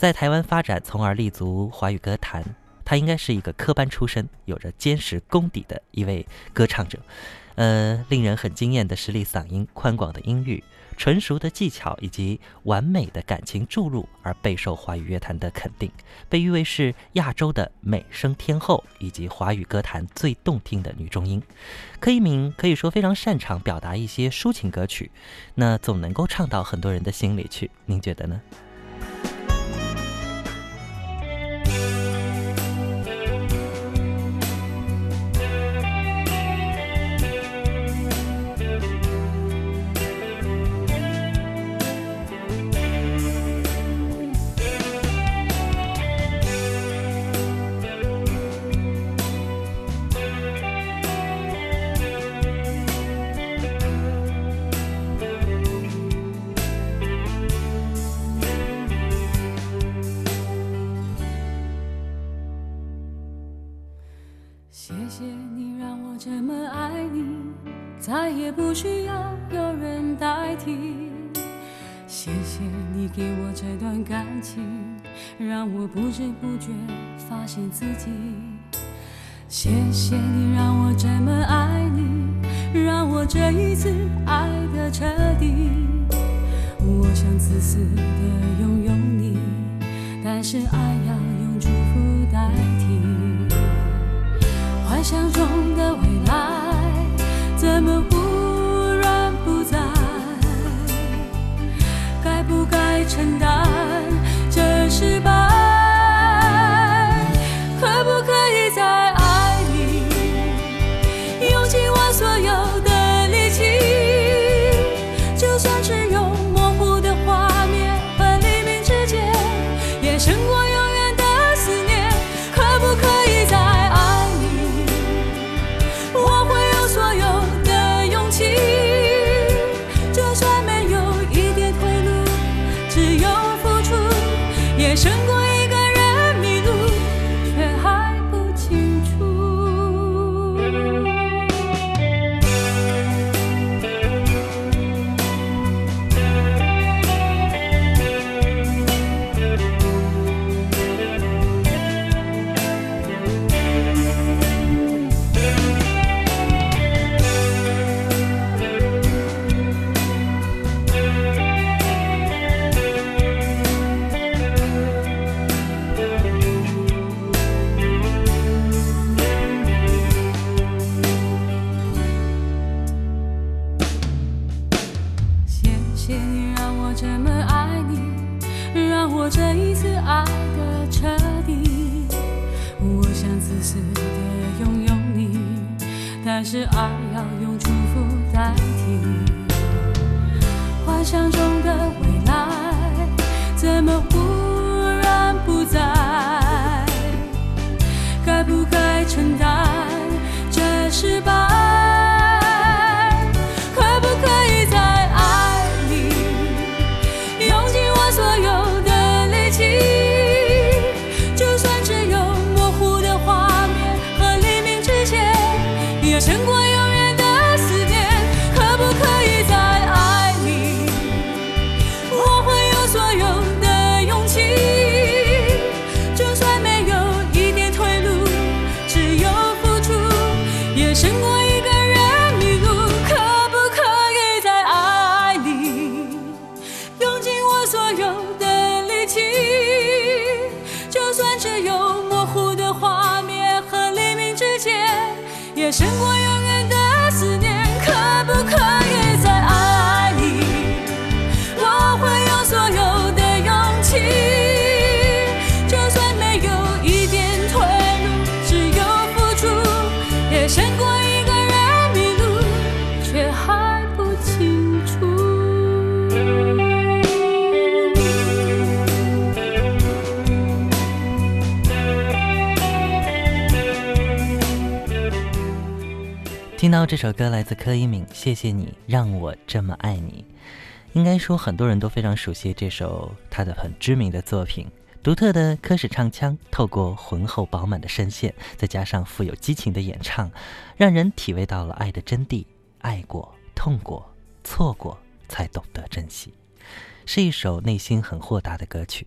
在台湾发展，从而立足华语歌坛。他应该是一个科班出身、有着坚实功底的一位歌唱者。呃，令人很惊艳的实力嗓音、宽广的音域、纯熟的技巧以及完美的感情注入，而备受华语乐坛的肯定，被誉为是亚洲的美声天后以及华语歌坛最动听的女中音。柯以敏可以说非常擅长表达一些抒情歌曲，那总能够唱到很多人的心里去。您觉得呢？你让我这么爱你，再也不需要有人代替，谢谢你给我这段感情，让我不知不觉发现自己。谢谢你让我这么爱你，让我这一次爱的彻底。我想自私的拥有你，但是爱要用祝福代替。想中的未来，怎么忽然不在？该不该承担这失败？这一次爱的彻底我想自私的拥有你但是爱要用祝福代替幻想中的未来怎么忽然不在？该不该承担？这失败胜过也胜过。听到这首歌来自柯以敏，谢谢你让我这么爱你。应该说很多人都非常熟悉这首他的很知名的作品。独特的科室唱腔，透过浑厚饱满的声线，再加上富有激情的演唱，让人体味到了爱的真谛。爱过，痛过，错过，才懂得珍惜，是一首内心很豁达的歌曲。